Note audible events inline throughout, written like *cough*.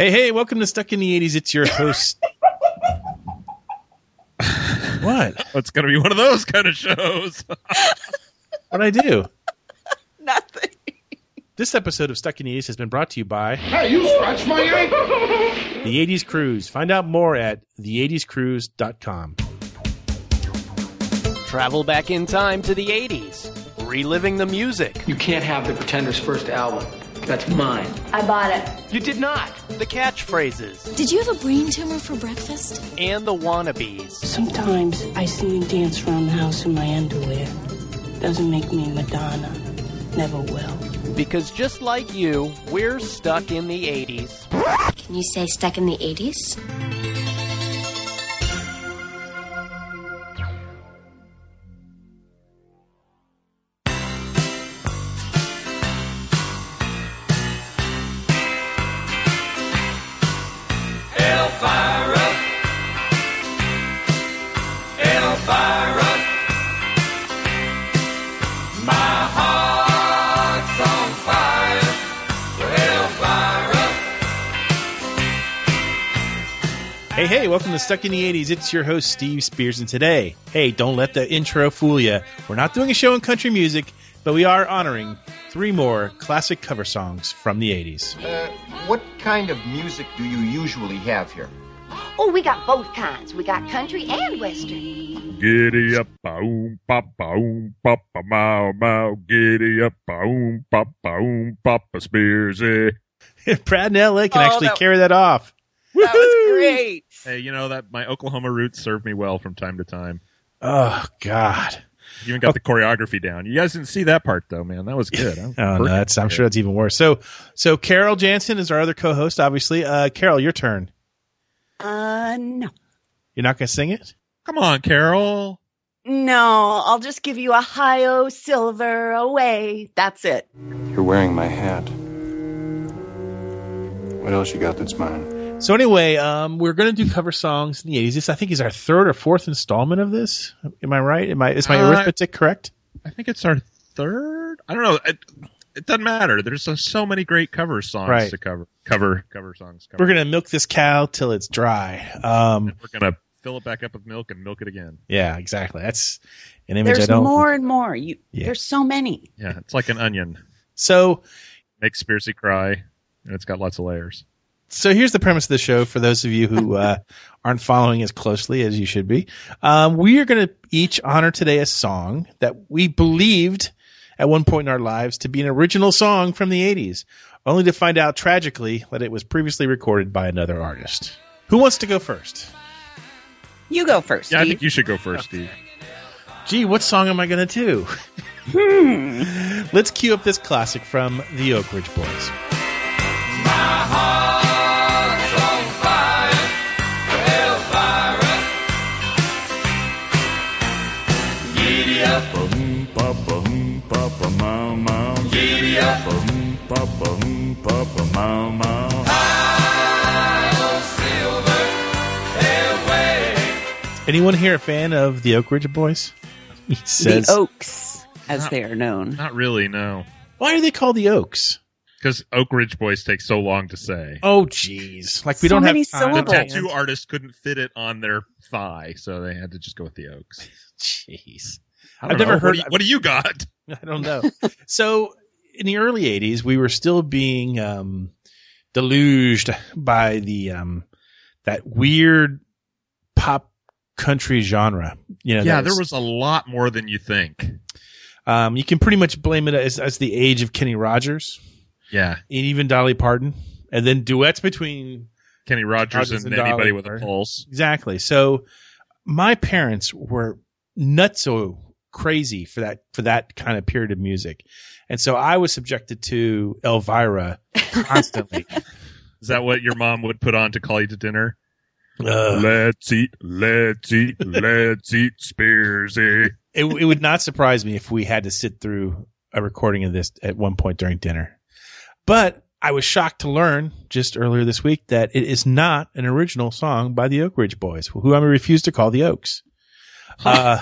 Hey, hey, welcome to Stuck in the 80s. It's your host. *laughs* what? Oh, it's going to be one of those kind of shows. *laughs* What'd I do? Nothing. This episode of Stuck in the 80s has been brought to you by Hey, you scratch my ankle! *laughs* The 80s Cruise. Find out more at the80scruise.com. Travel back in time to the 80s, reliving the music. You can't have the Pretenders' first album. That's mine. I bought it. You did not. The catchphrases Did you have a brain tumor for breakfast? and the wannabes. Sometimes I see you dance around the house in my underwear. Doesn't make me Madonna. Never will. Because just like you, we're stuck in the 80s. Can you say stuck in the 80s? Hey, hey, welcome to Stuck in the 80s. It's your host, Steve Spears, and today, hey, don't let the intro fool you. We're not doing a show in country music, but we are honoring three more classic cover songs from the 80s. Uh, what kind of music do you usually have here? Oh, we got both kinds. We got country and western. Giddy up, boom, pop, boom, pop, a mow, mow. Giddy up, boom, pop, boom, pop, a Spearsy. Brad and LA can Oh, actually that- carry that off. That was great. Hey, you know that my Oklahoma roots served me well from time to time. Oh, God. You even got the choreography down. You guys didn't see that part though, man. That was good. I'm, Oh, no, that's, I'm sure that's even worse. So, so Carol Jansen is our other co-host, obviously. Uh, Carol, your turn. Uh, no. You're not going to sing it? Come on, Carol. No, I'll just give you a high-o silver away. That's it. You're wearing my hat. What else you got that's mine? So anyway, um, we're going to do cover songs in the 80s. This, I think, is our third or fourth installment of this. Am I right? Am I, is my Uh, arithmetic correct? I think it's our third. I don't know. It, it doesn't matter. There's so, so many great cover songs Right. to cover. Cover cover songs. Cover. We're going to milk this cow till it's dry. Um, We're gonna fill it back up with milk and milk it again. yeah, exactly. That's an image I There's don't. more and more. You, Yeah. There's so many. Yeah, it's like an onion. So, Makes Spearsy cry, and it's got lots of layers. So here's the premise of the show for those of you who uh, *laughs* aren't following as closely as you should be. Um, we are going to each honor today a song that we believed at one point in our lives to be an original song from the 80s, only to find out tragically that it was previously recorded by another artist. Who wants to go first? You go first. Yeah, I think you should go first, Steve. *laughs* Gee, what song am I going to do? Hmm. *laughs* Let's cue up this classic from the Oak Ridge Boys. Anyone here a fan of the Oak Ridge Boys? He says, the Oaks, as Not- they are known. Not really, no. "Why are they called the Oaks?" Because Oak Ridge Boys take so long to say. Oh, jeez! Like we So don't many have time. the syllables. tattoo artist couldn't fit it on their thigh, so they had to just go with the Oaks. *laughs* Jeez, I don't I've never know. heard- What do, you, what do you got? *laughs* I don't know. so in the early '80s, we were still being um, deluged by the um, that weird pop country genre. You know, yeah, there was a lot more than you think. Um, you can pretty much blame it as, as the age of Kenny Rogers Yeah, and even Dolly Parton, and then duets between Kenny Rogers, Rogers and, and anybody Dolly with a pulse. exactly. So my parents were nutso crazy for that for that kind of period of music, and so I was subjected to Elvira *laughs* constantly. Is that what your mom would put on to call you to dinner? Ugh. Let's eat, let's eat, let's eat Spearsy. it, it would not surprise me if we had to sit through a recording of this at one point during dinner. But I was shocked to learn just earlier this week that it is not an original song by the Oak Ridge Boys, who I refuse to call the Oaks. *laughs* Uh,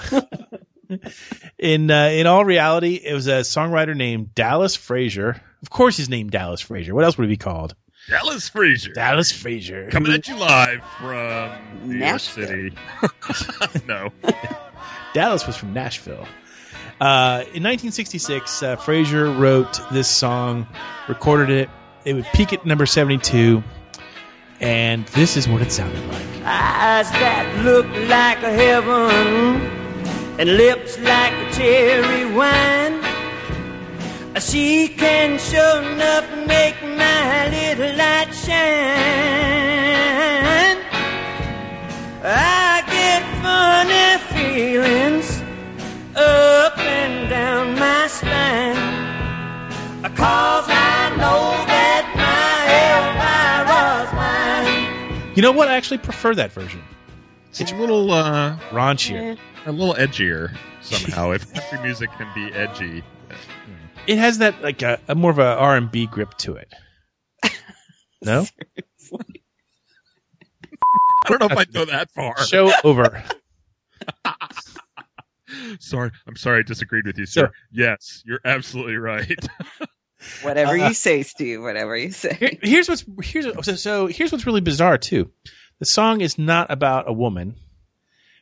in uh, in all reality, it was a songwriter named Dallas Frazier. Of course, he's named Dallas Frazier. What else would he be called? Dallas Frazier. Dallas Frazier. Coming at you live from New Nashville. York City. *laughs* no. *laughs* Dallas was from Nashville. Uh, in 1966, uh, Frazier wrote this song, recorded it. It would peak at number 72, and this is what it sounded like. Eyes that look like a heaven and lips like cherry wine. She can sure enough make my little light shine. I get funny feelings up and down my spine. Cause I know that my Elvira's mine. You know what? I actually prefer that version. It's a little uh, Raunchier. a little edgier somehow. if *laughs* country music can be edgy, It has that like a, a more of a R&B grip to it. *laughs* No? I don't know if I'd go that far. Show over. *laughs* Sorry, I'm sorry I disagreed with you, sir. So- yes, you're absolutely right. Whatever Uh, you say, Steve. Whatever you say. Here- here's what's here's so, so here's what's really bizarre too. The song is not about a woman.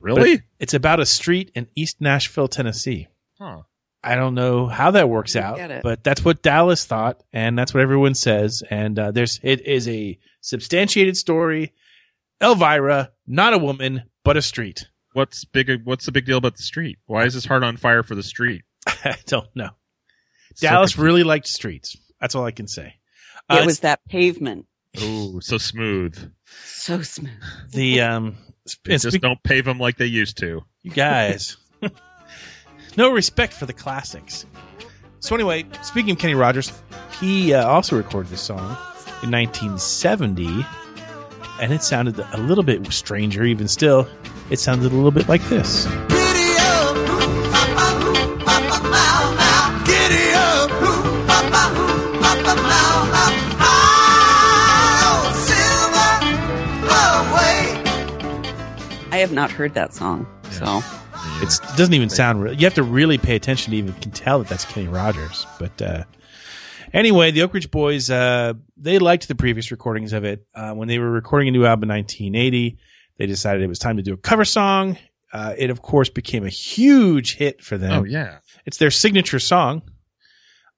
really? It's about a street in East Nashville, Tennessee. Huh. I don't know how that works out, but that's what Dallas thought, and that's what everyone says. And uh, there's it is a substantiated story. Elvira, not a woman, but a street. What's big? What's the big deal about the street? Why is his heart on fire for the street? *laughs* I don't know. So Dallas confusing. really liked streets. That's all I can say. Uh, it was that pavement. Ooh, so smooth. So smooth. the um. sp- They just speak- don't pave them like they used to. you guys, no respect for the classics. So anyway, speaking of Kenny Rogers, he uh, also recorded this song in 1970, and it sounded a little bit stranger. Even still, it sounded a little bit like this. I have not heard that song. So It's, it doesn't even sound real. You have to really pay attention to even can tell that that's Kenny Rogers. But uh, anyway, the Oak Ridge Boys uh, they liked the previous recordings of it. Uh, when they were recording a new album in 1980, they decided it was time to do a cover song. Uh, it of course became a huge hit for them. Oh yeah. It's their signature song.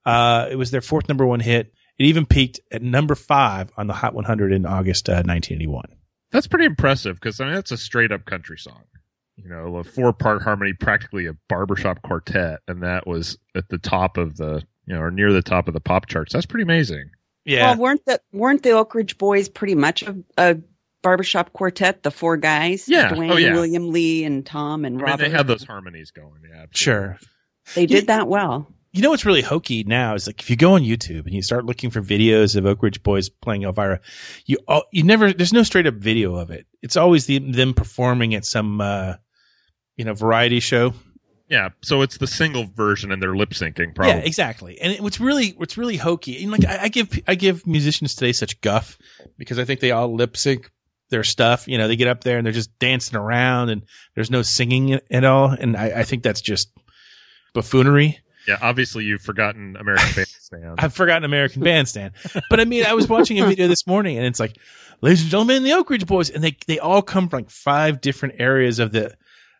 Uh, it was their fourth number one hit. It even peaked at number five on the Hot 100 in August uh, 1981. That's pretty impressive because I mean that's a straight up country song. You know, a four part harmony, practically a barbershop quartet, and that was at the top of the you know, or near the top of the pop charts. That's pretty amazing. Yeah, well, weren't the weren't the Oak Ridge Boys pretty much a, a barbershop quartet? The four guys, Yeah. Duane, Oh, yeah. William Lee, and Tom and I mean, they had those harmonies going. Yeah, absolutely. sure. They did that well. You know what's really hokey now is like if you go on YouTube and you start looking for videos of Oak Ridge Boys playing Elvira, you you never there's no straight up video of it. It's always the, them performing at some uh, you know variety show. Yeah, so it's the single version, and they're lip syncing. Probably. Yeah, exactly. And it, what's really what's really hokey, and like I, I give I give musicians today such guff because I think they all lip sync their stuff. You know, they get up there and they're just dancing around, and there's no singing at- at all. And I, I think that's just buffoonery. Yeah, obviously you've forgotten American Bandstand. I've forgotten American Bandstand, but I mean, I was watching a video this morning, and it's like, ladies and gentlemen, the Oak Ridge Boys, and they they all come from like five different areas of the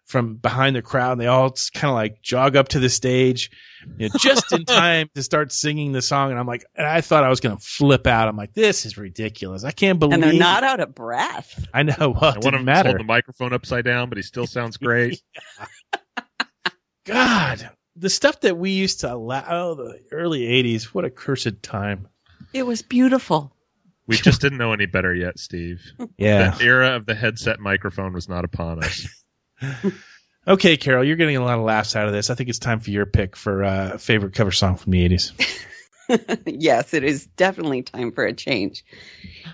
from behind the crowd. And they all kind of like jog up to the stage, you know, just in *laughs* time to start singing the song. And I'm like, and I thought I was gonna flip out. I'm like, this is ridiculous. I can't believe. And they're not out of breath. I know. *laughs* Well, it And one of didn't them matter. hold the microphone upside down, but he still sounds great. *laughs* God, the stuff that we used to allow. Oh, the early '80s. What a cursed time. It was beautiful. we just didn't know any better yet, Steve. *laughs* Yeah. The era of the headset microphone was not upon us. *laughs* Okay, Carol, you're getting a lot of laughs out of this. I think it's time for your pick for uh, favorite cover song from the 80s. *laughs* yes, it is definitely time for a change.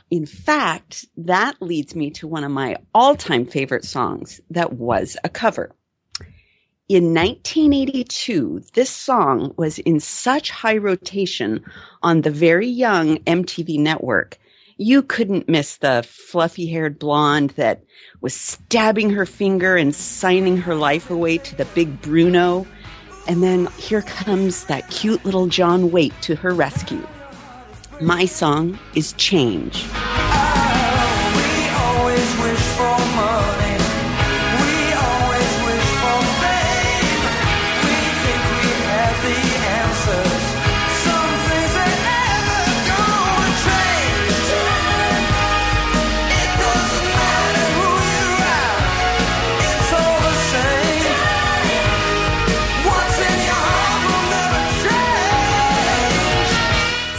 In fact, that leads me to one of my all time favorite songs that was a cover. In 1982, this song was in such high rotation on the very young MTV network. You couldn't miss the fluffy haired blonde that was stabbing her finger and signing her life away to the big Bruno. And then here comes that cute little John Waite to her rescue. My song is Change.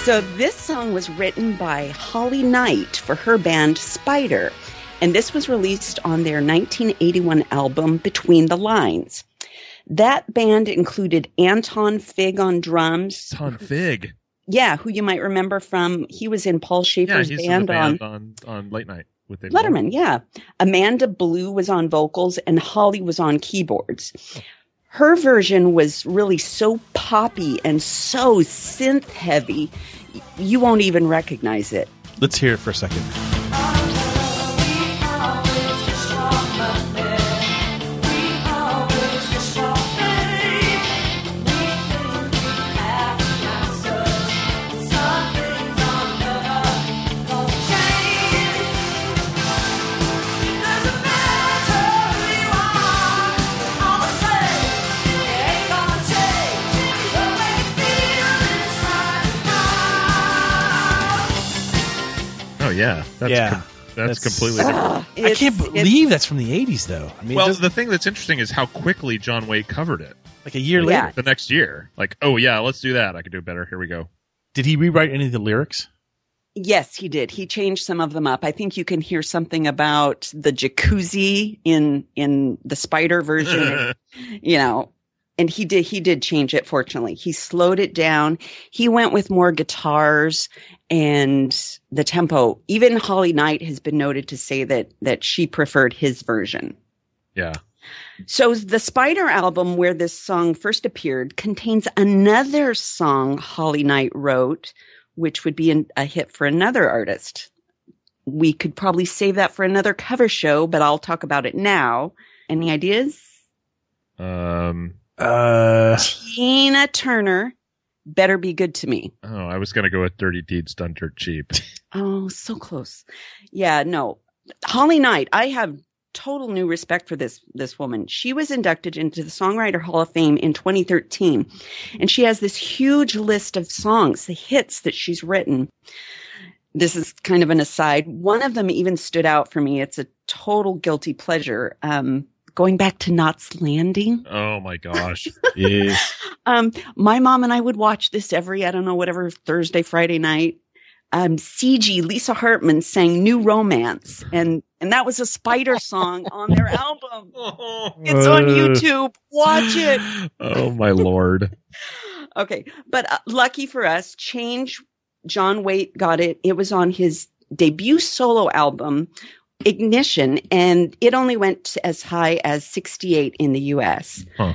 So this song was written by Holly Knight for her band Spider, and this was released on their 1981 album Between the Lines. That band included Anton Fig on drums. Ton Fig. Yeah, who you might remember from he was in Paul Yeah, Shaffer's the band, band on on, on late night with David Letterman, yeah. Amanda Blue was on vocals and Holly was on keyboards. Oh. Her version was really so poppy and so synth heavy, you won't even recognize it. Let's hear it for a second. Yeah, that's Yeah. com- that's, That's- completely different. I can't believe that's from the 80s, though. I mean, well, the thing that's interesting is how quickly John Waite covered it. like a year Yeah. later. The next year, like, oh yeah, let's do that. I could do it better. Here we go. Did he rewrite any of the lyrics? Yes, he did. He changed some of them up. I think you can hear something about the jacuzzi in in the spider version, *laughs* you know. And he did he did change it fortunately. He slowed it down. He went with more guitars and the tempo. Even Holly Knight has been noted to say that that she preferred his version. yeah. So the Spider album where this song first appeared contains another song Holly Knight wrote, which would be an, a hit for another artist. We could probably save that for another cover show, but I'll talk about it now. Any ideas? Um. Uh, Tina Turner, Better Be Good to Me. Oh, I was gonna go with Dirty Deeds Done Dirt Cheap. *laughs* Oh, so close. Yeah, no. Holly Knight, I have total new respect for this this woman. She was inducted into the Songwriter Hall of Fame in 2013, and she has this huge list of songs, the hits that she's written. This is kind of an aside. One of them even stood out for me. It's a total guilty pleasure. Um, going back to Knots Landing. Oh my gosh. *laughs* yeah. Um, my mom and I would watch this every, I don't know, whatever, Thursday, Friday night. Um, Ciji, Lisa Hartman sang New Romance and, and that was a spider song on their album. *laughs* It's on. YouTube. Watch it. *gasps* Oh my lord. *laughs* Okay. But uh, lucky for us, Change, John Waite got it. It was on his debut solo album, Ignition, and it only went as high as 68 in the US. Huh.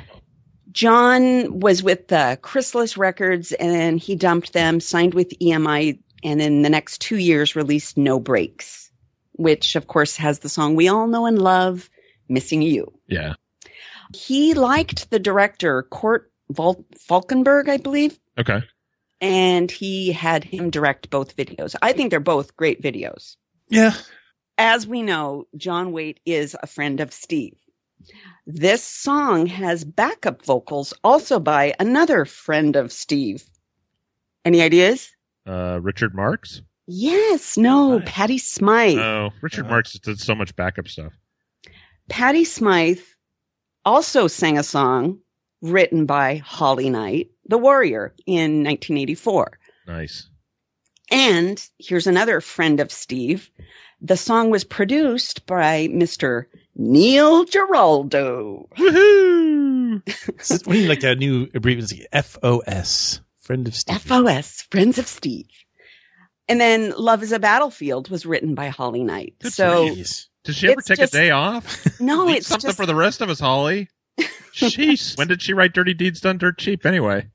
John was with uh, Chrysalis Records and he dumped them, signed with EMI, and in the next two years released No Brakes, which of course has the song we all know and love, Missing You. Yeah. He liked the director, Kort Vol- Falkenberg, I believe, Okay. and he had him direct both videos. I think they're both great videos. Yeah. As we know, John Waite is a friend of Steve. This song has backup vocals also by another friend of Steve. Any ideas? Uh, Richard Marx. Yes, no, Patty Smyth. Oh, Richard Marx did so much backup stuff. Patty Smyth also sang a song written by Holly Knight, The Warrior, in 1984. Nice. And here's another friend of Steve. The song was produced by Mr. Neil Giraldo. Woohoo! *laughs* we need like a new abbreviation, FOS, friend of Steve. FOS, Friends of Steve. And then Love is a Battlefield was written by Holly Knight. so Jeez. Did she ever take just- a day off? *laughs* no, it's something just for the rest of us, Holly. *laughs* Jeez. when did she write Dirty Deeds Done Dirt Cheap anyway?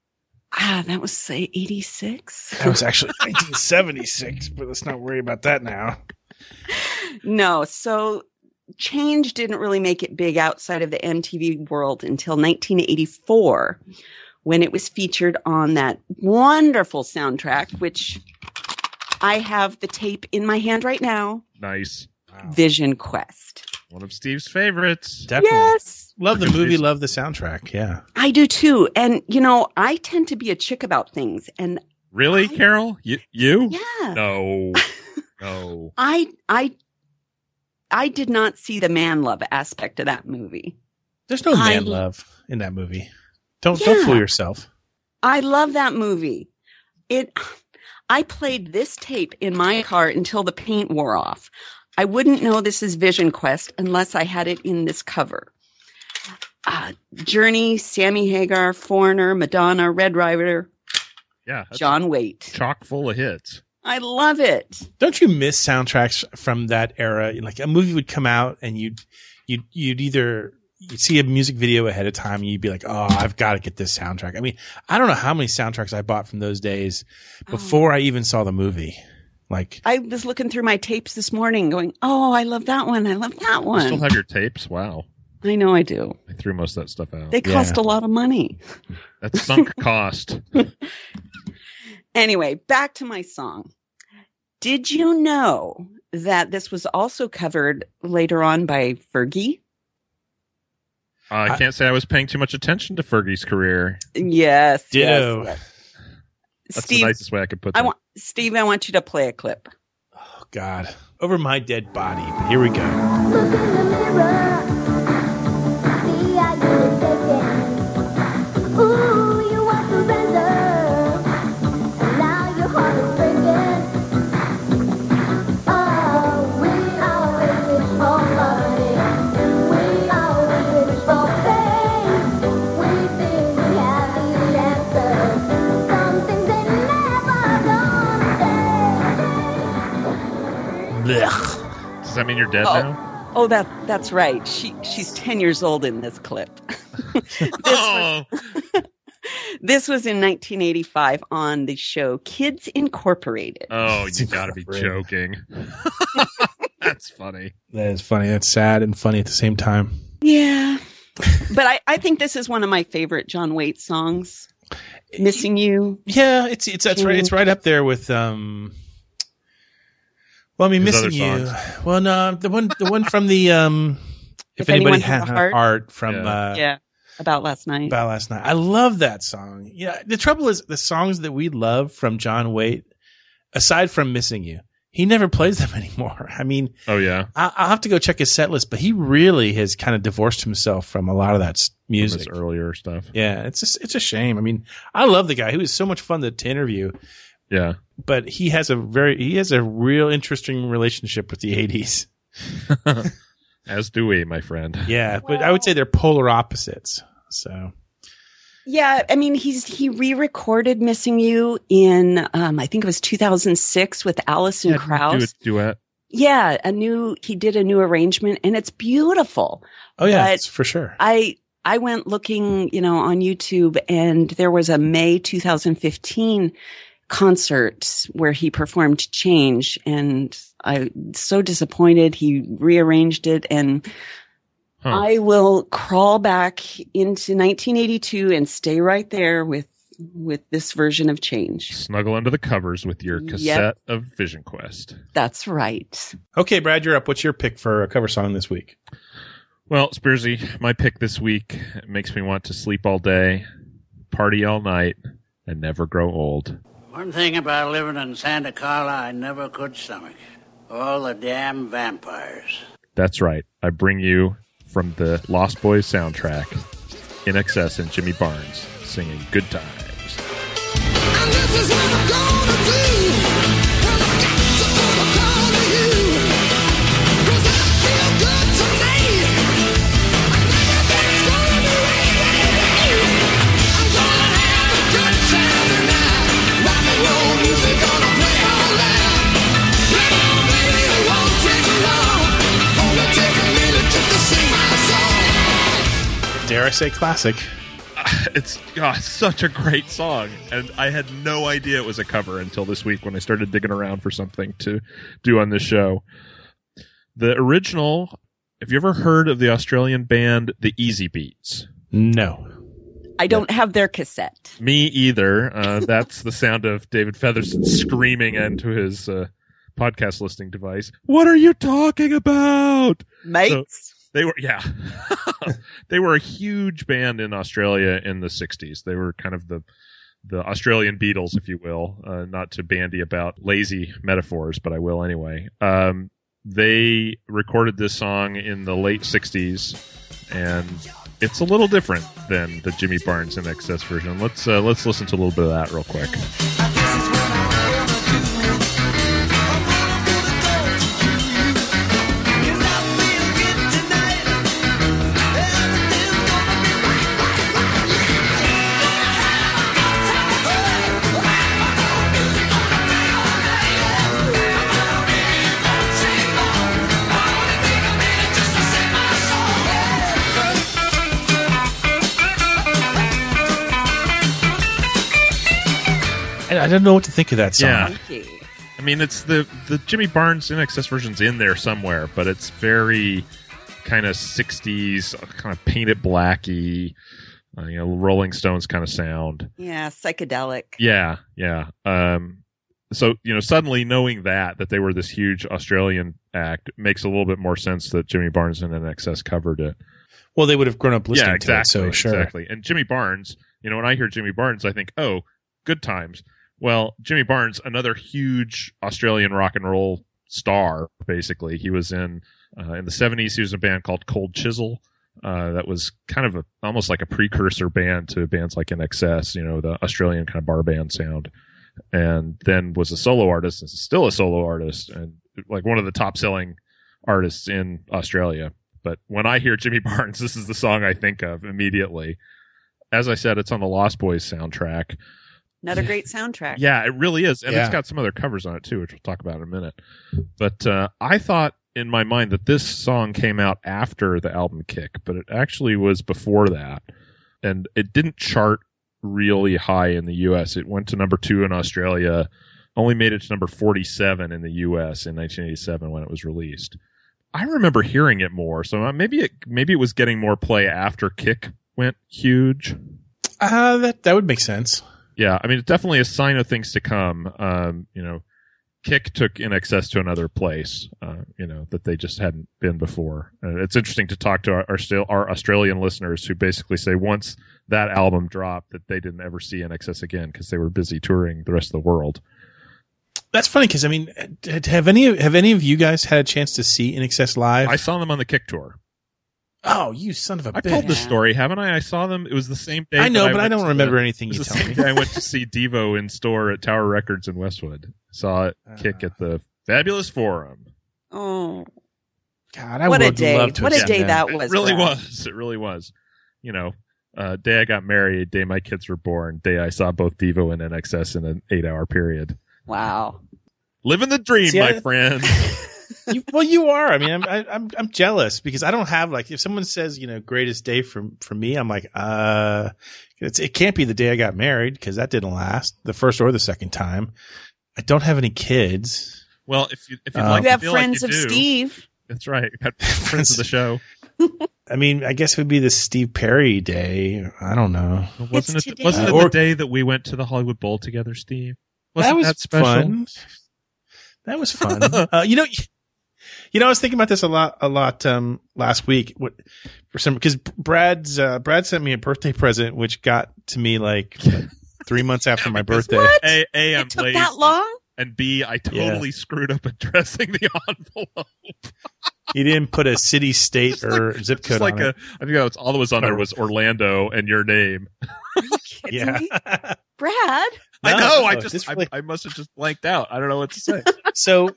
Ah, that was say 86. That was actually 1976, but let's not worry about that now. No, so Change didn't really make it big outside of the MTV world until 1984 when it was featured on that wonderful soundtrack, which I have the tape in my hand right now. Nice. Vision Quest. One of Steve's favorites. Definitely. Yes. Love the movie, love the soundtrack. Yeah. I do too. And you know, I tend to be a chick about things and Really, Carol? You? you? yeah. No. *laughs* No. I I I did not see the man love aspect of that movie. There's no I- man love in that movie. Don't don't fool yourself. I love that movie. It I played this tape in my car until the paint wore off. I wouldn't know this is Vision Quest unless I had it in this cover. Uh, Journey, Sammy Hagar, Foreigner, Madonna, Red Rider, Yeah. John Waite. Chock full of hits. I love it. Don't you miss soundtracks from that era? Like a movie would come out and you'd you'd you'd either you'd see a music video ahead of time and you'd be like, "Oh, I've got to get this soundtrack." I mean, I don't know how many soundtracks I bought from those days before I even saw the movie. Like, I was looking through my tapes this morning going, Oh, I love that one. I love that one." You still have your tapes? Wow. I know I do. I threw most of that stuff out. They cost Yeah. a lot of money. That's sunk *laughs* cost. Anyway, back to my song. Did you know that this was also covered later on by Fergie? Uh, I can't say I was paying too much attention to Fergie's career. Yes. Ditto. Yes, yes. That's Steve, the nicest way I could put that. I want Steve, I want you to play a clip. oh God, over my dead body. But here we go. That mean you're dead Oh. now? Oh, that that's right. She she's ten years old in this clip. *laughs* this Oh, was *laughs* this was in 1985 on the show Kids Incorporated. oh, you got to be joking. *laughs* That's funny. That is funny. That's sad and funny at the same time. Yeah. but I, I think this is one of my favorite John Waite songs. Missing You. Yeah, it's it's that's right. It's right up there with um. Well, I mean, missing you. Well, no, the one the one from the um. If, If anybody Has had a a Heart. heart, from Yeah. uh, yeah. About last night. about last night. I love that song. Yeah, the trouble is the songs that we love from John Waite, aside from "Missing You," he never plays them *laughs* anymore. I mean, Oh yeah, I, I'll have to go check his set list, but he really has kind of divorced himself from a lot of that s- From music. his earlier stuff. Yeah, it's just, it's a shame. I mean, I love the guy. He was so much fun to, to interview, Yeah, but he has a very he has a real interesting relationship with the '80s. *laughs* as do we, my friend. Yeah, but I would say they're polar opposites. So Yeah, I mean he's he re-recorded "Missing You" in um, I think it was 2006 with Alison Do Krauss. a duet. Yeah, a new he did a new arrangement and it's beautiful. oh yeah, it's for sure. I I went looking, you know, on YouTube and there was a May 2015 concert where he performed Change and I so disappointed he rearranged it and Huh. I will crawl back into 1982 and stay right there with with this version of Change. Snuggle under the covers with your Yep. cassette of Vision Quest. That's right. Okay, Brad, you're up. What's your pick for a cover song this week? Well, Spearsy, my pick this week makes me want to sleep all day, party all night, and never grow old. One thing about living in Santa Carla I never could stomach. All the damn vampires. That's right. I bring you from the Lost Boys soundtrack, INXS and Jimmy Barnes singing Good Times. Dare I say classic? *laughs* It's God, such a great song, and I had no idea it was a cover until this week when I started digging around for something to do on this show. The original. Have you ever heard of the Australian band The Easybeats? No. I don't have their cassette. Me either. Uh, *laughs* that's the sound of David Featherson screaming into his uh, podcast listening device. What are you talking about? Mates. So they were, yeah. *laughs* they were a huge band in Australia in the 60s. They were kind of the the Australian Beatles, if you will, uh, not to bandy about lazy metaphors, but I will anyway. Um, they recorded this song in the late 60s, and it's a little different than the Jimmy Barnes INXS version. Let's uh, let's listen to a little bit of that real quick. I don't know what to think of that song. Yeah. I mean, it's the the Jimmy Barnes INXS version's in there somewhere, but it's very kind of '60s, kind of painted blacky, uh, you know, Rolling Stones kind of sound. Yeah, psychedelic. Yeah, yeah. Um, so you know, suddenly knowing that that they were this huge Australian act makes a little bit more sense that Jimmy Barnes and NXS covered it. Well, they would have grown up listening yeah, exactly, to it, so sure. exactly. And Jimmy Barnes, you know, when I hear Jimmy Barnes, I think, oh, good times. Well, Jimmy Barnes, another huge Australian rock and roll star, basically. He was in uh, in the '70s. He was in a band called Cold Chisel. Uh, that was kind of a, almost like a precursor band to bands like INXS, you know, the Australian kind of bar band sound. And then was a solo artist and still a solo artist and like one of the top selling artists in Australia. But when I hear Jimmy *laughs* Barnes, this is the song I think of immediately. As I said, it's on the Lost Boys soundtrack. Another great soundtrack. Yeah, it really is. And Yeah. it's got some other covers on it too, which we'll talk about in a minute. But uh, I thought in my mind that this song came out after the album Kick, but it actually was before that. And it didn't chart really high in the US. It went to number two in Australia, only made it to number 47 in the US in 1987 when it was released. I remember hearing it more, so uh, maybe it maybe it was getting more play after Kick went huge. Uh, that that would make sense. Yeah, I mean, it's definitely a sign of things to come. Um, you know, Kick took INXS to another place, uh, you know, that they just hadn't been before. Uh, it's interesting to talk to our, our still our Australian listeners who basically say once that album dropped that they didn't ever see INXS again because they were busy touring the rest of the world. That's funny because I mean, have any have any of you guys had a chance to see INXS live? I saw them on the Kick tour. Oh, you son of a I bitch! told this story, haven't I? I saw them. It was the same day. I know, but I went don't remember the- anything you was the tell me. I went to see Devo in store at Tower Records in Westwood. Saw it kick at the Fabulous Forum. Oh, God, I what a day! love to What a day that. that was. It really Brad. was. It really was. You know, uh, day I got married, day my kids were born, day I saw both Devo and NXS in an eight-hour period. Wow. Living the dream, See, my I- friend. *laughs* You, well, you are. I mean, I'm I, I'm I'm jealous because I don't have like if someone says you know greatest day for for me, I'm like uh, it's it can't be the day I got married because that didn't last the first or the second time. I don't have any kids. well, if you if you'd Um, like You to have feel like friends you of do- Steve. That's right. You've friends of the show. *laughs* I mean, I guess it would be the Steve Perry day. I don't know. Wasn't it? today. Wasn't it Uh, or- the day that we went to the Hollywood Bowl together, Steve? Wasn't that was that special? fun. That was fun. *laughs* uh, you know, you know, I was thinking about this a lot, a lot um, last week. What for some because Brad's uh, Brad sent me a birthday present, which got to me like *laughs* three months after my birthday. What? A, a I'm It took lazy, that long? and B I totally screwed up addressing the *laughs* envelope. He didn't put a city, state, or zip code like on a, it. I think that's all that was on there was Orlando and your name. Kidding Yeah. me? *laughs* Brad? I No, know. I just this I, I must have just blanked out. I don't know what to say. so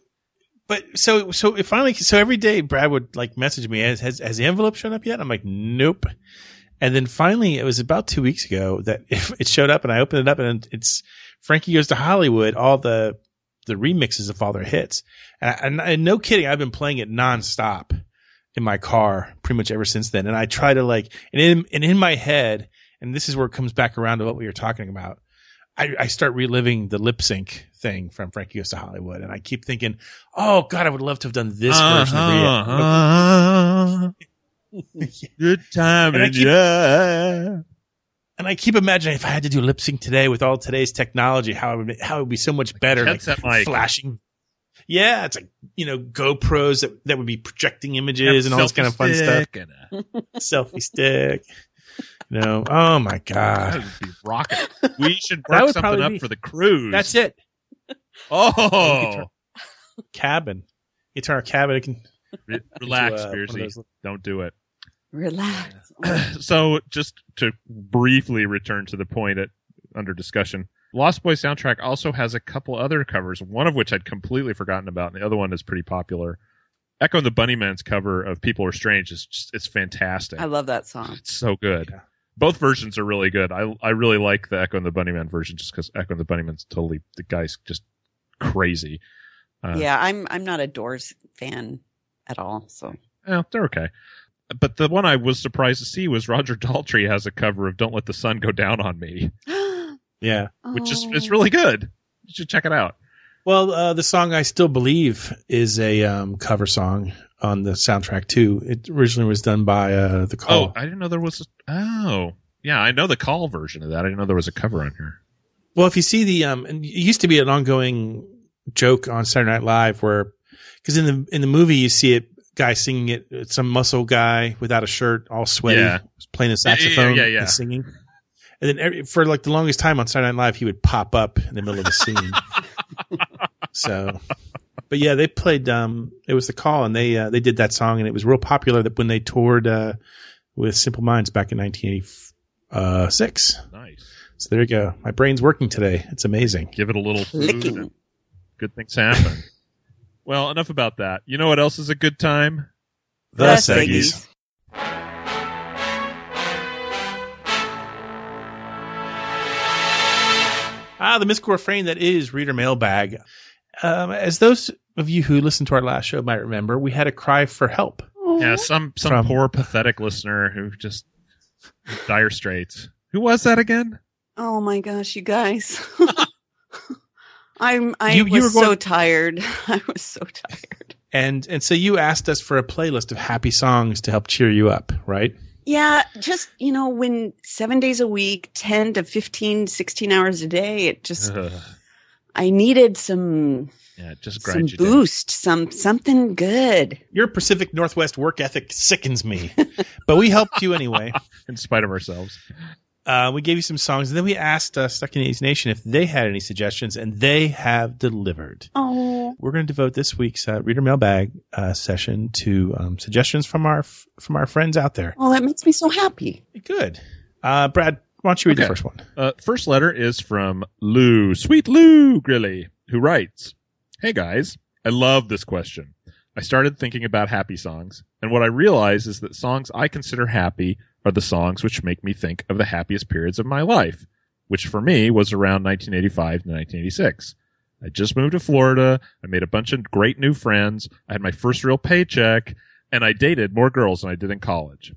but so so it finally so every day Brad would like message me has has, has the envelope shown up yet? I'm like nope. And then finally it was about two weeks ago that *laughs* it showed up and I opened it up and it's Frankie goes to Hollywood all the the remixes of all their hits and, I, and, and no kidding I've been playing it nonstop in my car pretty much ever since then and I try to like and in and in my head and this is where it comes back around to what we were talking about. I, I start reliving the lip sync thing from Frankie Goes to Hollywood, and I keep thinking, "Oh God, I would love to have done this version of Rhea." Uh-huh. *laughs* Good time And I and keep- yeah. and I keep imagining if I had to do lip sync today with all today's technology, how it would, how it would be so much better. Like mic. flashing. Yeah, it's like you know GoPros that, that would be projecting images and all this kind of fun stuff. And a- Selfie stick. *laughs* You know, oh my That god, would be rocket. *laughs* We should That work would something up be- for the cruise. that's it. *laughs* Oh, Cabin. You turn our cabin. It can Re- relax, uh, one of Beersy. those- Don't do it. Relax. *clears throat* so just to briefly return to the point at under discussion lost boy soundtrack also has a couple other covers one of which i'd completely forgotten about and the other one is pretty popular echo and the bunnymen's cover of people are strange is just it's fantastic I love that song. it's so good Yeah. both versions are really good i i really like the echo and the bunnymen version just because echo and the bunnymen's totally the guy's just crazy uh, yeah, I'm I'm not a Doors fan at all. So Yeah, they're okay. But the one I was surprised to see was Roger Daltrey has a cover of "Don't Let the Sun Go Down on Me," *gasps* yeah. which is Oh. it's really good. You should check it out. Well, uh, the song "I Still Believe" is a um, cover song on the soundtrack too. It originally was done by uh, the Call. Oh, I didn't know there was. A, oh, yeah, I know the call version of that. I didn't know there was a cover on here. Well, if you see the um, and it used to be an ongoing joke on Saturday Night Live where, because in the in the movie you see it guy singing it, it's some muscle guy without a shirt, all sweaty, Yeah. playing a Yeah, yeah, saxophone yeah, yeah. and singing. And then every, for like the longest time on Saturday Night Live, he would pop up in the middle of the scene. *laughs* so, but yeah, they played. Um, it was the call, and they uh, they did that song, and it was real popular that when they toured uh, with Simple Minds back in 1986. Nice. So there you go. My brain's working today. It's amazing. Give it a little food good things happen. *laughs* well, enough about that. You know what else is a good time? The Yes, Seggies. Seggies. Ah, the mystical refrain that is Reader Mailbag. Um, as those of you who listened to our last show might remember, we had a cry for help. Yeah, some some From- poor pathetic listener who just dire straits. Who was that again? Oh my gosh, you guys. *laughs* I'm I You- you was going- so tired. *laughs* I was so tired. And and so you asked us for a playlist of happy songs to help cheer you up, right? Yeah, just, you know, when 7 days a week, 10 to 15, 16 hours a day, it just Ugh. I needed some yeah, it just some grinds you down. boost, some something good. Your Pacific Northwest work ethic sickens me, *laughs* but we helped you anyway. *laughs* in spite of ourselves. Uh, we gave you some songs, and then we asked uh, Stuck in A's Nation if they had any suggestions, and they have delivered. Oh. We're going to devote this week's uh, reader mailbag uh, session to um, suggestions from our from our friends out there. Oh, that makes me so happy. Good, uh, Brad. Why don't you read Okay. the first one? Uh, first letter is from Lou, sweet Lou Grilly, who writes, Hey guys, I love this question. I started thinking about happy songs, and what I realized is that songs I consider happy are the songs which make me think of the happiest periods of my life, which for me was around 1985 to 1986. I just moved to Florida. I made a bunch of great new friends. I had my first real paycheck, and I dated more girls than I did in college.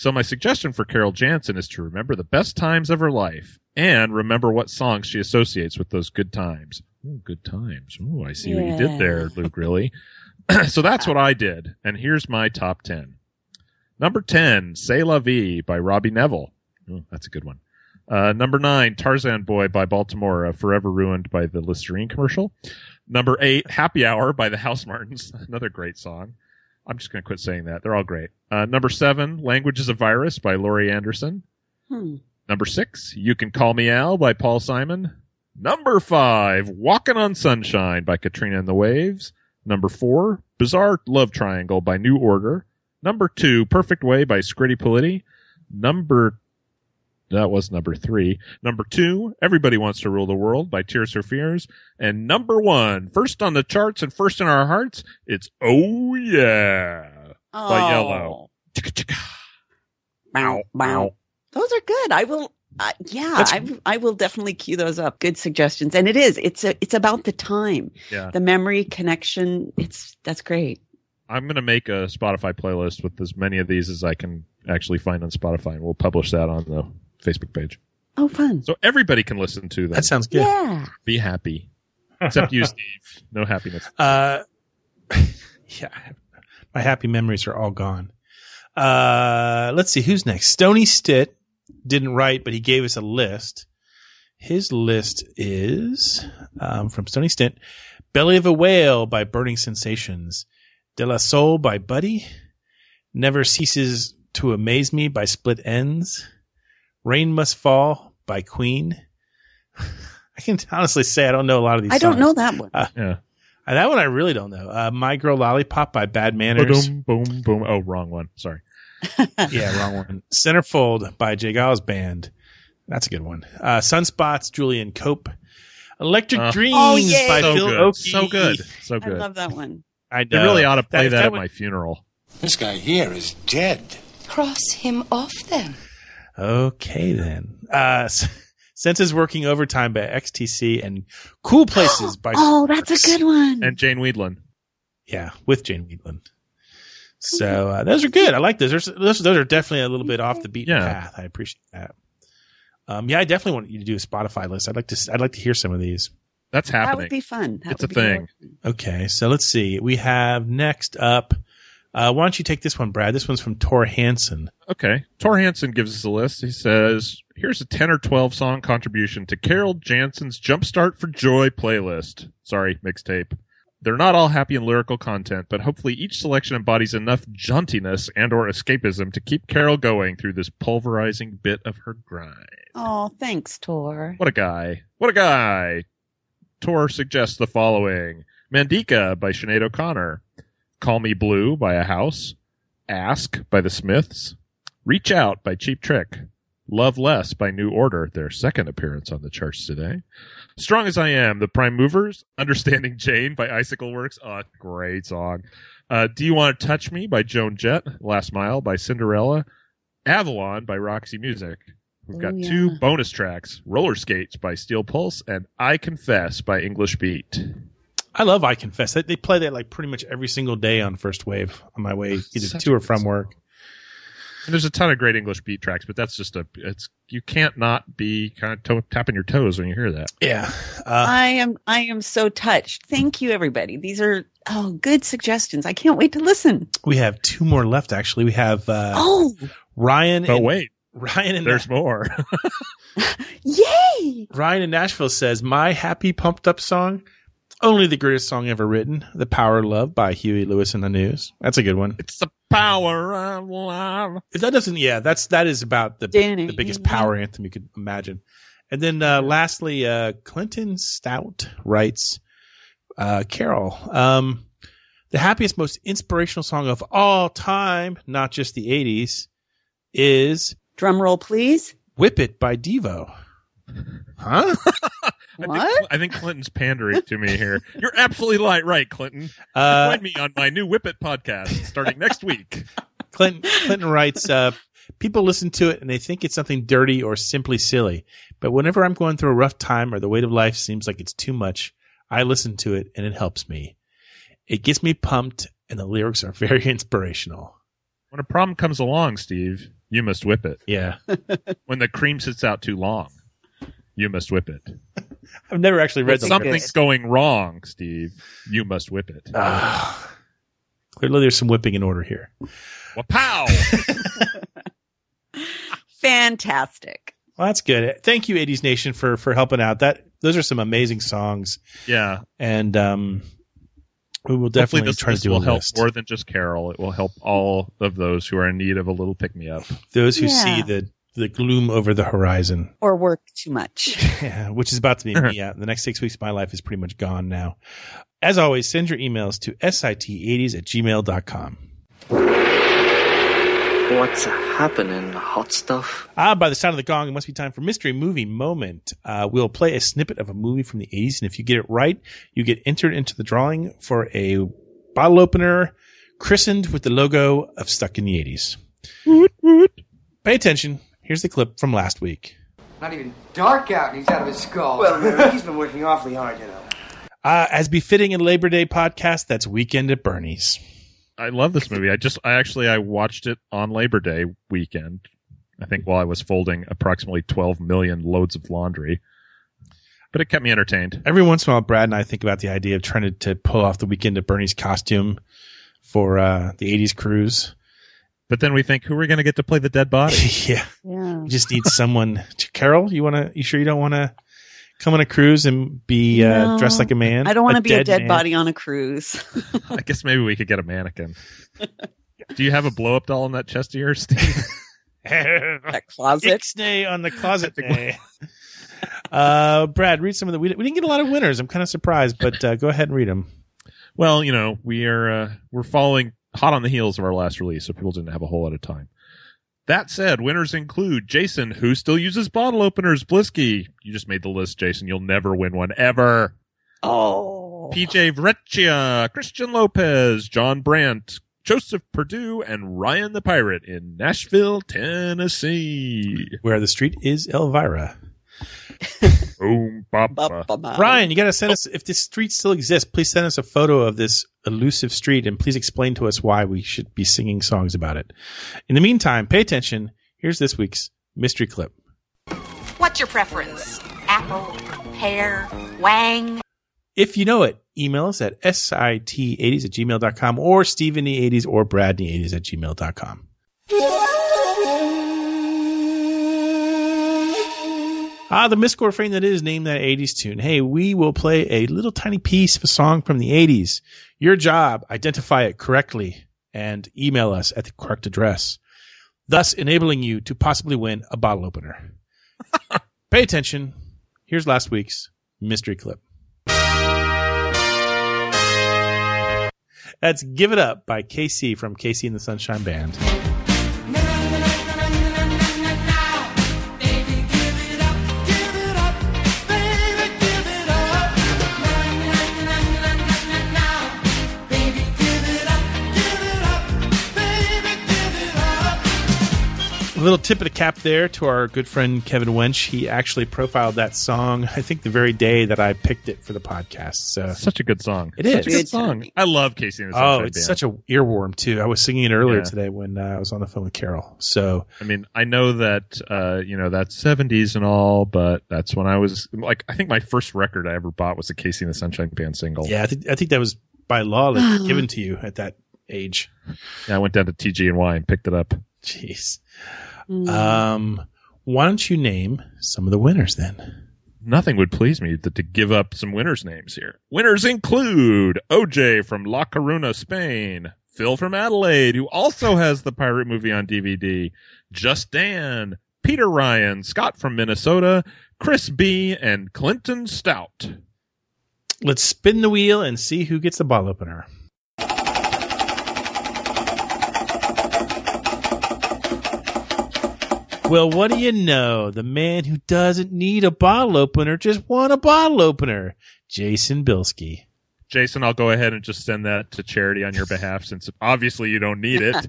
So my suggestion for Carol Jansen is to remember the best times of her life and remember what songs she associates with those good times. Ooh, good times. Ooh, I see what you did there, Luke, really. *clears throat* so that's what I did, and here's my top ten. Number ten, "C'est La Vie" by Robbie Nevil. Ooh, that's a good one. Uh, number nine, Tarzan Boy by Baltimora, uh, forever ruined by the Listerine commercial. Number eight, Happy Hour by the Housemartins, *laughs* another great song. I'm just going to quit saying that. They're all great. Uh, number seven, Language is a Virus by Laurie Anderson. Hmm. Number six, You Can Call Me Al by Paul Simon. Number five, Walking on Sunshine by Katrina and the Waves. Number four, Bizarre Love Triangle by New Order. Number two, Perfect Way by Scritti Politti. Number that was number three. Number two, Everybody Wants to Rule the World by Tears for Fears. And number one, first on the charts and first in our hearts, it's Oh Yeah by Yello. Bow, bow. Those are good. I will. Uh, yeah, That's- I, I will definitely cue those up. Good suggestions, and it is. It's a, It's about the time, Yeah. the memory connection. It's that's great. I'm going to make a Spotify playlist with as many of these as I can actually find on Spotify, and we'll publish that on the Facebook page. Oh, fun. So everybody can listen to them. That sounds good. Yeah. Be happy. Except you, *laughs* Steve. No happiness. Uh, *laughs* yeah, my happy memories are all gone. Uh, let's see who's next. Stony Stitt didn't write, but he gave us a list. His list is um, from Stony Stint Belly of a Whale by Burning Sensations, De La Soul by Buddy, Never Ceases to Amaze Me by Split Enz, Rain Must Fall by Queen. *laughs* I can honestly say I don't know a lot of these I don't know that one. Uh, Yeah. uh, that one I really don't know. Uh, My Girl Lollipop by Bad Manners. Boom, boom, boom. Oh, wrong one. Sorry. *laughs* yeah, wrong one. Centerfold by J. Geils Band. That's a good one. Uh, Sunspots, Julian Cope. Electric Uh, Dreams Oh, yay. by so Phil good. Oakey. So good. So good. I love that one. I They know. really ought to play that, at would- my funeral. This guy here is dead. Cross him off then. Okay, then. Uh, S- Senses Working Overtime by XTC and Cool Places *gasps* by. Oh, that's a good one. And Jane Wiedlin. Yeah, with Jane Wiedlin. So uh, those are good. I like those. There's, those. Those are definitely a little bit off the beaten Yeah. path. I appreciate that. Um, yeah, I definitely want you to do a Spotify list. I'd like to. I'd like to hear some of these. That's happening. That would be fun. That It's a would be thing. Okay, so let's see. We have next up. Uh, why don't you take this one, Brad? This one's from Tor Hansen. Okay. Tor Hansen gives us a list. He says, here's a 10 or 12 song contribution to Carol Jansen's Jumpstart for Joy playlist. Sorry, mixtape. They're not all happy and lyrical content, but hopefully each selection embodies enough jauntiness and or escapism to keep Carol going through this pulverizing bit of her grind. Oh, thanks, Tor. What a guy. What a guy. Tor suggests the following. Mandinka by Sinead O'Connor. Call Me Blue by A House. Ask by The Smiths. Reach Out by Cheap Trick. Love Less by New Order, their second appearance on the charts today. Strong as I Am, The Prime Movers. Understanding Jane by Icicle Works. Oh, great song. Uh, Do You Want to Touch Me by Joan Jett. Last Mile by Cinderella. Avalon by Roxy Music. We've got Oh, yeah. two bonus tracks Roller Skates by Steel Pulse and I Confess by English Beat. I love I Confess. They, they play that like pretty much every single day on First Wave on my way either Such to or from song. work. And there's a ton of great English beat tracks, but that's just a, it's, you can't not be kind of to- tapping your toes when you hear that. Yeah. Uh, I am I am so touched. Thank you, everybody. These are oh good suggestions. I can't wait to listen. we have two more left, actually. We have uh, Oh, Ryan. But in- wait, Ryan in there's more. *laughs* yay! Ryan in Nashville says, My happy pumped up song, only the greatest song ever written, The Power of Love by Huey Lewis and the News. That's a good one. it's the power of love. If that doesn't, yeah, that's, that is about the, the biggest power anthem you could imagine. And then, uh, lastly, uh, Clinton Stout writes, uh, Carol, um, the happiest, most inspirational song of all time, not just the 80s, is Drum roll, please. Whip It by Devo. Huh? *laughs* I What? think, I think Clinton's pandering to me here. You're absolutely right, right, Clinton. Uh, Join me on my new Whip It podcast starting next week. Clinton, Clinton writes, uh, people listen to it and they think it's something dirty or simply silly. But whenever I'm going through a rough time or the weight of life seems like it's too much, I listen to it and it helps me. It gets me pumped and the lyrics are very *laughs* inspirational. When a problem comes along, Steve, you must whip it. Yeah. When the cream sits out too long, you must whip it. *laughs* I've never actually read something's lyrics. going wrong, Steve, you must whip it. Ah. clearly there's some whipping in order here. Well, pow! *laughs* Fantastic. Well, that's good. Thank you, 80s Nation, for, for helping out. That, those are some amazing songs. yeah. And, um, we will Hopefully definitely this try to list do a will help list. more than just Carol. It will help all of those who are in need of a little pick me up. Those who Yeah. see the, the gloom over the horizon. Or work too much. *laughs* Yeah, which is about to be me. Yeah, the next six weeks of my life is pretty much gone now. As always, send your emails to sit80s at gmail.com. What's happening, hot stuff? Ah, by the sound of the gong, it must be time for Mystery Movie Moment. Uh, we'll play a snippet of a movie from the 80s, and if you get it right, you get entered into the drawing for a bottle opener christened with the logo of Stuck in the 80s. Woot, woot. Pay attention. Here's the clip from last week. Not even dark out and he's out of his skull. Well, he's been working awfully hard, you know. Uh, as befitting a Labor Day podcast, that's Weekend at Bernie's. I love this movie. I just, I actually, I watched it on Labor Day weekend. I think while I was folding approximately 12 million loads of laundry. But it kept me entertained. Every once in a while, Brad and I think about the idea of trying to, to pull off the Weekend at Bernie's costume for uh, the 80s cruise. But then we think, who are we going to get to play the dead body? *laughs* yeah. Yeah. You just need someone. *laughs* to Carol, you want to? You sure you don't want to come on a cruise and be uh, No. dressed like a man? I don't want to be a dead man? body on a cruise. *laughs* I guess maybe we could get a mannequin. Do you have a blow up doll in that chest of yours, Steve? that closet. Ixnay on the closet day. uh, Brad, read some of the. We, we didn't get a lot of winners. I'm kind of surprised, but uh, go ahead and read them. Well, you know, we are uh, we're following hot on the heels of our last release, so people didn't have a whole lot of time. That said, winners include Jason, who still uses bottle openers, Blisky. You just made the list, Jason. You'll never win one ever. Oh. PJ Vrecchia, Christian Lopez, John Brandt, Joseph Purdue, and Ryan the Pirate in Nashville, Tennessee. Where the street is Elvira. *laughs* Boom, bop, bop. Ryan, you got to send us if this street still exists. Please send us a photo of this elusive street, and please explain to us why we should be singing songs about it. In the meantime, pay attention. Here's this week's mystery clip. What's your preference? Apple, pear, wang? If you know it, email us at sit80s at gmail.com or stevenE80s or bradney80s at gmail.com. Ah, the Miscore refrain that is named that 80s tune. Hey, we will play a little tiny piece of a song from the 80s. Your job, identify it correctly and email us at the correct address, thus enabling you to possibly win a bottle opener. *laughs* Pay attention. Here's last week's mystery clip. That's Give It Up by KC from KC and the Sunshine Band. A little tip of the cap there to our good friend Kevin Wench. He actually profiled that song, I think, the very day that I picked it for the podcast. So Such a good song. It Such is. a good song. I love KC and the Sunshine Oh, it's Band. such a earworm too. I was singing it earlier Yeah. today when uh, I was on the phone with Carol. So I mean, I know that uh, you know that's seventies and all, but that's when I was like, I think my first record I ever bought was a KC and the Sunshine Band single. yeah, I think I think that was by law like, given to you at that age. Yeah, I went down to TG and Y and picked it up. Jeez. Um, why don't you name some of the winners then? Nothing would please me than to give up some winners' names here. Winners include OJ from La Coruna, Spain, Phil from Adelaide, who also has the pirate movie on DVD, Just Dan, Peter Ryan, Scott from Minnesota, Chris B, and Clinton Stout. Let's spin the wheel and see who gets the ball opener. Well, what do you know? The man who doesn't need a bottle opener just won a bottle opener. Jason Bilski. Jason, I'll go ahead and just send that to charity on your behalf since obviously you don't need it.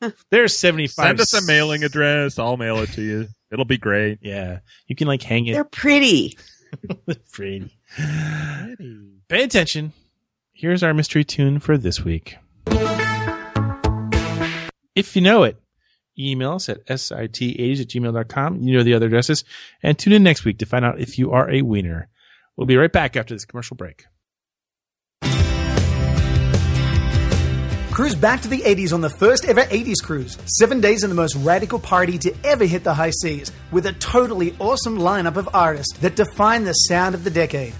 *laughs* There's 75. Send us a mailing address. I'll mail it to you. It'll be great. Yeah. You can like hang it. They're pretty. *laughs* pretty. Pay attention. Here's our mystery tune for this week. If you know it, email us at sit80s at gmail.com. You know the other addresses. And tune in next week to find out if you are a wiener. We'll be right back after this commercial break. Cruise back to the 80s on the first ever 80s cruise. Seven days in the most radical party to ever hit the high seas, with a totally awesome lineup of artists that define the sound of the decade.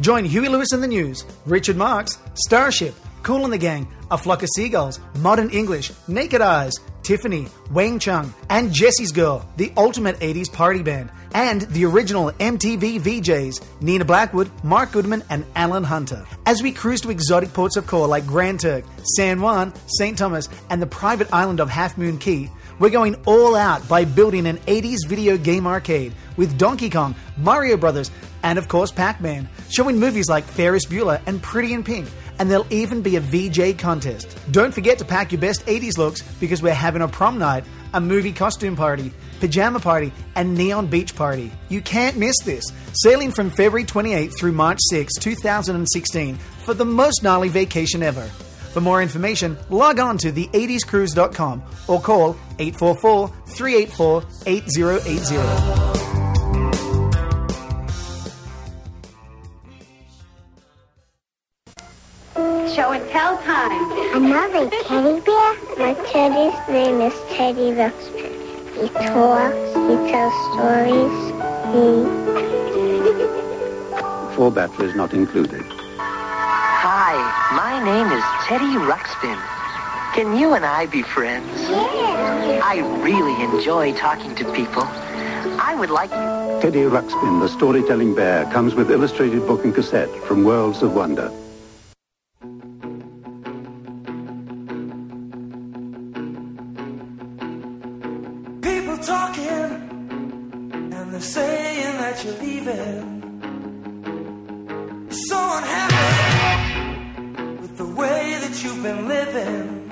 Join Huey Lewis and the News, Richard Marx, Starship, Kool and the Gang, A Flock of Seagulls, Modern English, Naked Eyes, Tiffany, Wang Chung, and Jessie's Girl, the ultimate 80s party band, and the original MTV VJs, Nina Blackwood, Mark Goodman, and Alan Hunter. As we cruise to exotic ports of call like Grand Turk, San Juan, St. Thomas, and the private island of Half Moon Cay, we're going all out by building an 80s video game arcade with Donkey Kong, Mario Brothers, and of course Pac Man, showing movies like Ferris Bueller and Pretty in Pink. And there'll even be a VJ contest. Don't forget to pack your best 80s looks because we're having a prom night, a movie costume party, pajama party, and neon beach party. You can't miss this. Sailing from February 28th through March 6, 2016 for the most gnarly vacation ever. For more information, log on to the80scruise.com or call 844 384 8080. Show and tell time. Another teddy bear? My teddy's name is Teddy Ruxpin. He talks, he tells stories, he... Four batteries not included. Hi, my name is Teddy Ruxpin. Can you and I be friends? Yeah. I really enjoy talking to people. I would like you. Teddy Ruxpin, the storytelling bear, comes with illustrated book and cassette from Worlds of Wonder. That you're leaving. So unhappy with the way that you've been living.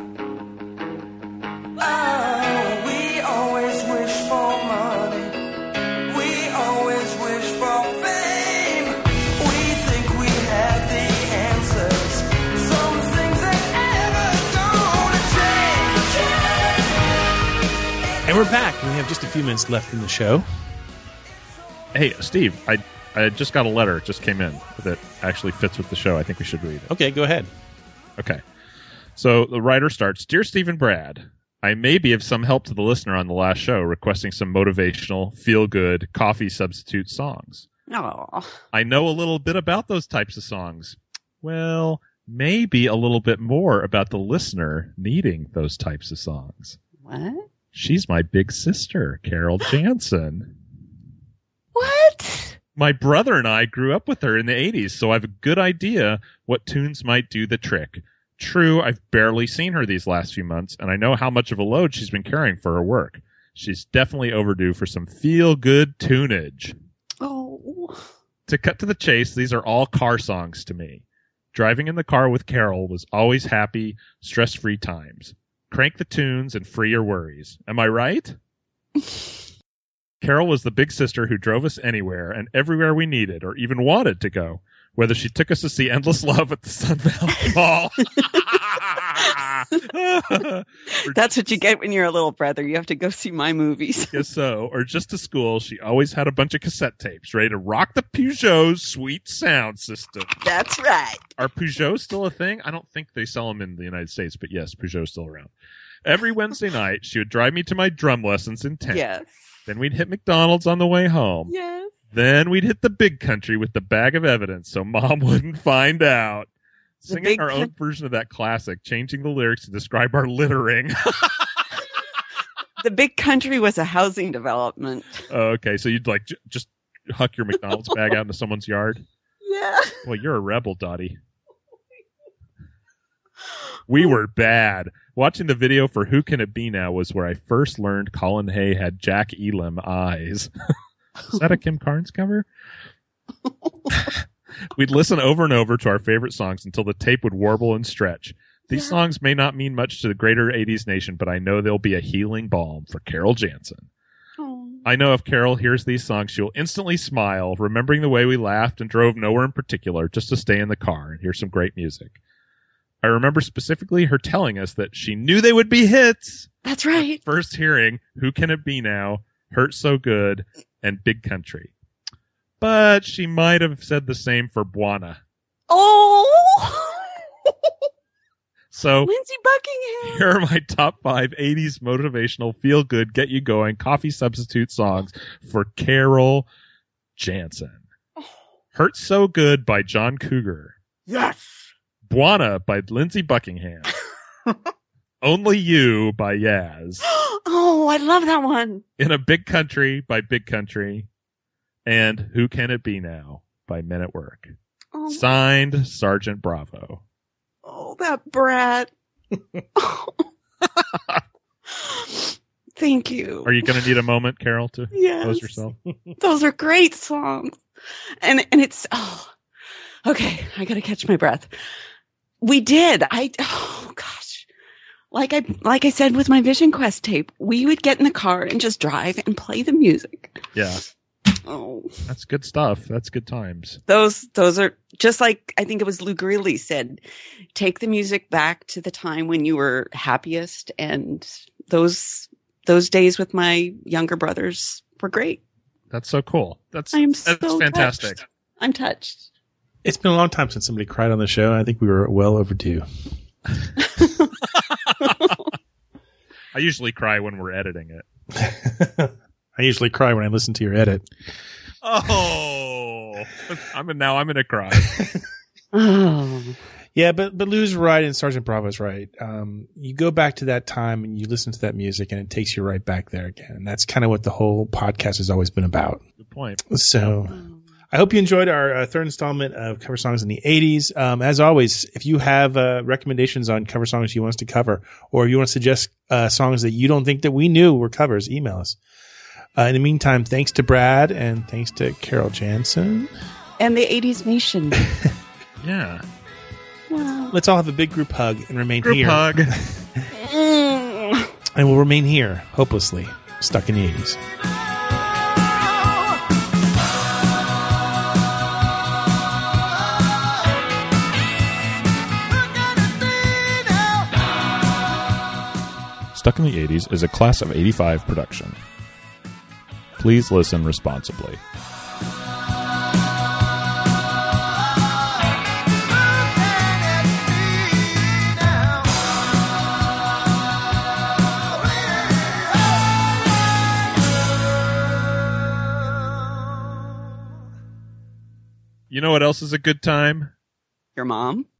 Oh, we always wish for money. We always wish for fame. We think we have the answers. Some things ain't ever gonna change. And we're back. We have just a few minutes left in the show. Hey, Steve, I I just got a letter. It just came in that actually fits with the show. I think we should read it. Okay, go ahead. Okay. So the writer starts Dear Stephen Brad, I may be of some help to the listener on the last show requesting some motivational, feel good, coffee substitute songs. Oh, I know a little bit about those types of songs. Well, maybe a little bit more about the listener needing those types of songs. what? She's my big sister, Carol Jansen. What? My brother and I grew up with her in the 80s, so I have a good idea what tunes might do the trick. True, I've barely seen her these last few months, and I know how much of a load she's been carrying for her work. She's definitely overdue for some feel good tunage. Oh, To cut to the chase, these are all car songs to me. Driving in the car with Carol was always happy, stress free times. Crank the tunes and free your worries. Am I right? *laughs* Carol was the big sister who drove us anywhere and everywhere we needed or even wanted to go, whether she took us to see Endless Love at the Sun Valley *laughs* Mall. *laughs* *laughs* that's what you get when you're a little brother. You have to go see my movies. Guess so. Or just to school, she always had a bunch of cassette tapes ready to rock the Peugeot's sweet sound system. That's right. Are Peugeots still a thing? I don't think they sell them in the United States, but yes, Peugeot's still around. Every Wednesday night, she would drive me to my drum lessons in town. Yes. Then we'd hit McDonald's on the way home. Yes. Then we'd hit the big country with the bag of evidence so mom *laughs* wouldn't find out. The Singing our own coun- version of that classic, changing the lyrics to describe our littering. *laughs* The big country was a housing development. Oh, okay, so you'd like j- just huck your McDonald's bag out into someone's yard? Yeah. Well, you're a rebel, Dottie. *laughs* We were bad. Watching the video for Who Can It Be Now was where I first learned Colin Hay had Jack Elam eyes. *laughs* Is that a Kim Carnes cover? *laughs* We'd listen over and over to our favorite songs until the tape would warble and stretch. These songs may not mean much to the greater 80s nation, but I know they'll be a healing balm for Carol Jansen. I know if Carol hears these songs, she'll instantly smile, remembering the way we laughed and drove nowhere in particular just to stay in the car and hear some great music. I remember specifically her telling us that she knew they would be hits. That's right. First hearing Who Can It Be Now, Hurt So Good, and Big Country. But she might have said the same for Bwana. Oh, So Lindsey Buckingham. here are my top five 80s motivational, feel good, get you going, coffee substitute songs for Carol Jansen. Oh. Hurt So Good by John Cougar. Yes. Bwana by Lindsey Buckingham. *laughs* Only You by Yaz. *gasps* Oh, I love that one. In a Big Country by Big Country. And Who Can It Be Now by Men at Work. Oh, Signed Sergeant Bravo. oh that brat. *laughs* *laughs* Thank you. Are you going to need a moment, Carol, to Yes. close yourself? Those are great songs. And and it's oh okay, I gotta catch my breath. We did. I oh gosh. Like I like I said with my Vision Quest tape, we would get in the car and just drive and play the music. Yeah. Oh. That's good stuff. That's good times. Those those are just like I think it was Lou Greeley said, take the music back to the time when you were happiest and those those days with my younger brothers were great. That's so cool. That's I am that's so fantastic. touched. I'm touched. It's been a long time since somebody cried on the show. and I think we were well overdue. *laughs* I usually cry when we're editing it. *laughs* I usually cry when I listen to your edit. Oh, I'm in, now I'm gonna cry. *laughs* Yeah, but but Lou's right and Sergeant Bravo's right. Um, you go back to that time and you listen to that music, and it takes you right back there again. And that's kind of what the whole podcast has always been about. Good point. So. I hope you enjoyed our uh, third installment of cover songs in the 80s. Um, as always, if you have uh, recommendations on cover songs you want us to cover, or you want to suggest uh, songs that you don't think that we knew were covers, email us. Uh, in the meantime, thanks to Brad and thanks to Carol Jansen. And the 80s Nation. *laughs* yeah. Let's all have a big group hug and remain Group here. hug. *laughs* and we'll remain here, hopelessly, stuck in the 80s. Stuck in the 80s is a class of 85 production. Please listen responsibly. You know what else is a good time? Your mom?